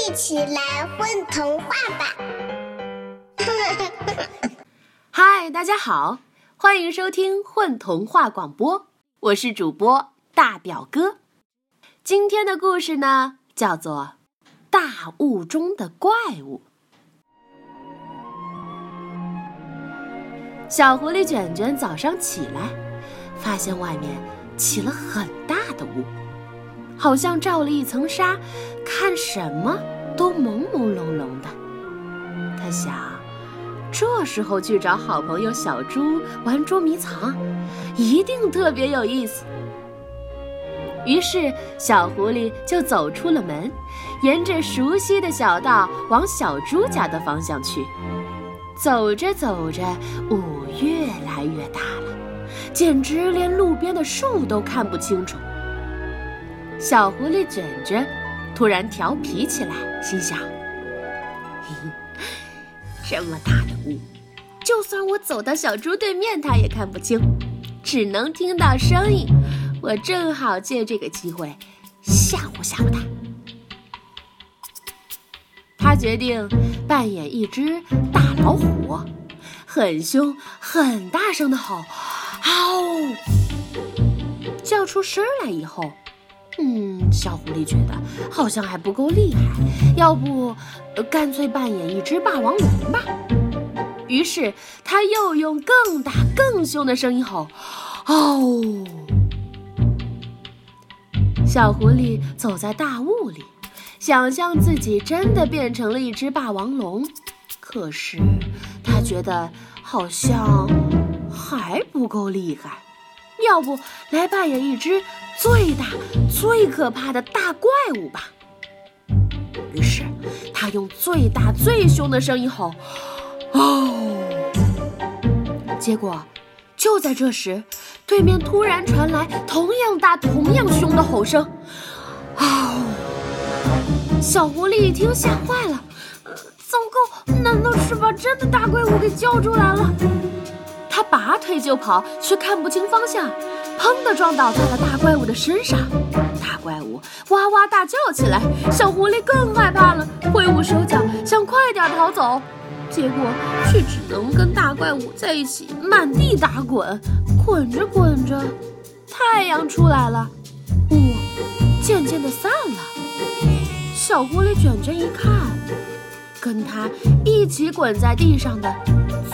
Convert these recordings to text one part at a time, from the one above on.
一起来混童话吧！嗨，大家好，欢迎收听混童话广播，我是主播大表哥。今天的故事呢，叫做《大雾中的怪物》。小狐狸卷卷早上起来，发现外面起了很大的雾。好像罩了一层纱，看什么都朦朦胧胧的。他想，这时候去找好朋友小猪玩捉迷藏，一定特别有意思。于是，小狐狸就走出了门，沿着熟悉的小道往小猪家的方向去。走着走着，雾越来越大了，简直连路边的树都看不清楚。小狐狸卷卷突然调皮起来，心想：“嘿嘿，这么大的雾，就算我走到小猪对面，它也看不清，只能听到声音。我正好借这个机会吓唬吓唬它。”他决定扮演一只大老虎，很凶、很大声的吼：“嗷！”叫出声来以后。嗯，小狐狸觉得好像还不够厉害，要不干脆扮演一只霸王龙吧。于是他又用更大、更凶的声音吼：“哦！”小狐狸走在大雾里，想象自己真的变成了一只霸王龙，可是他觉得好像还不够厉害。要不来扮演一只最大、最可怕的大怪物吧？于是他用最大、最凶的声音吼：“哦！”结果就在这时，对面突然传来同样大、同样凶的吼声：“哦！”小狐狸一听吓坏了，糟糕！难道是把真的大怪物给叫出来了？退就跑，却看不清方向，砰的撞倒在了大怪物的身上。大怪物哇哇大叫起来，小狐狸更害怕了，挥舞手脚想快点逃走，结果却只能跟大怪物在一起满地打滚。滚着滚着，太阳出来了，雾渐渐的散了。小狐狸卷卷一看，跟他一起滚在地上的。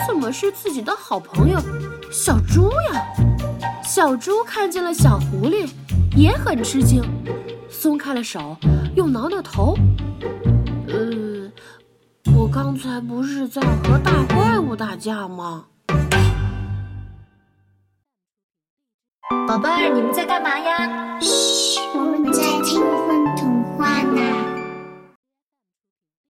怎么是自己的好朋友小猪呀？小猪看见了小狐狸，也很吃惊，松开了手，又挠挠头。呃，我刚才不是在和大怪物打架吗？宝贝儿，你们在干嘛呀？嘘，我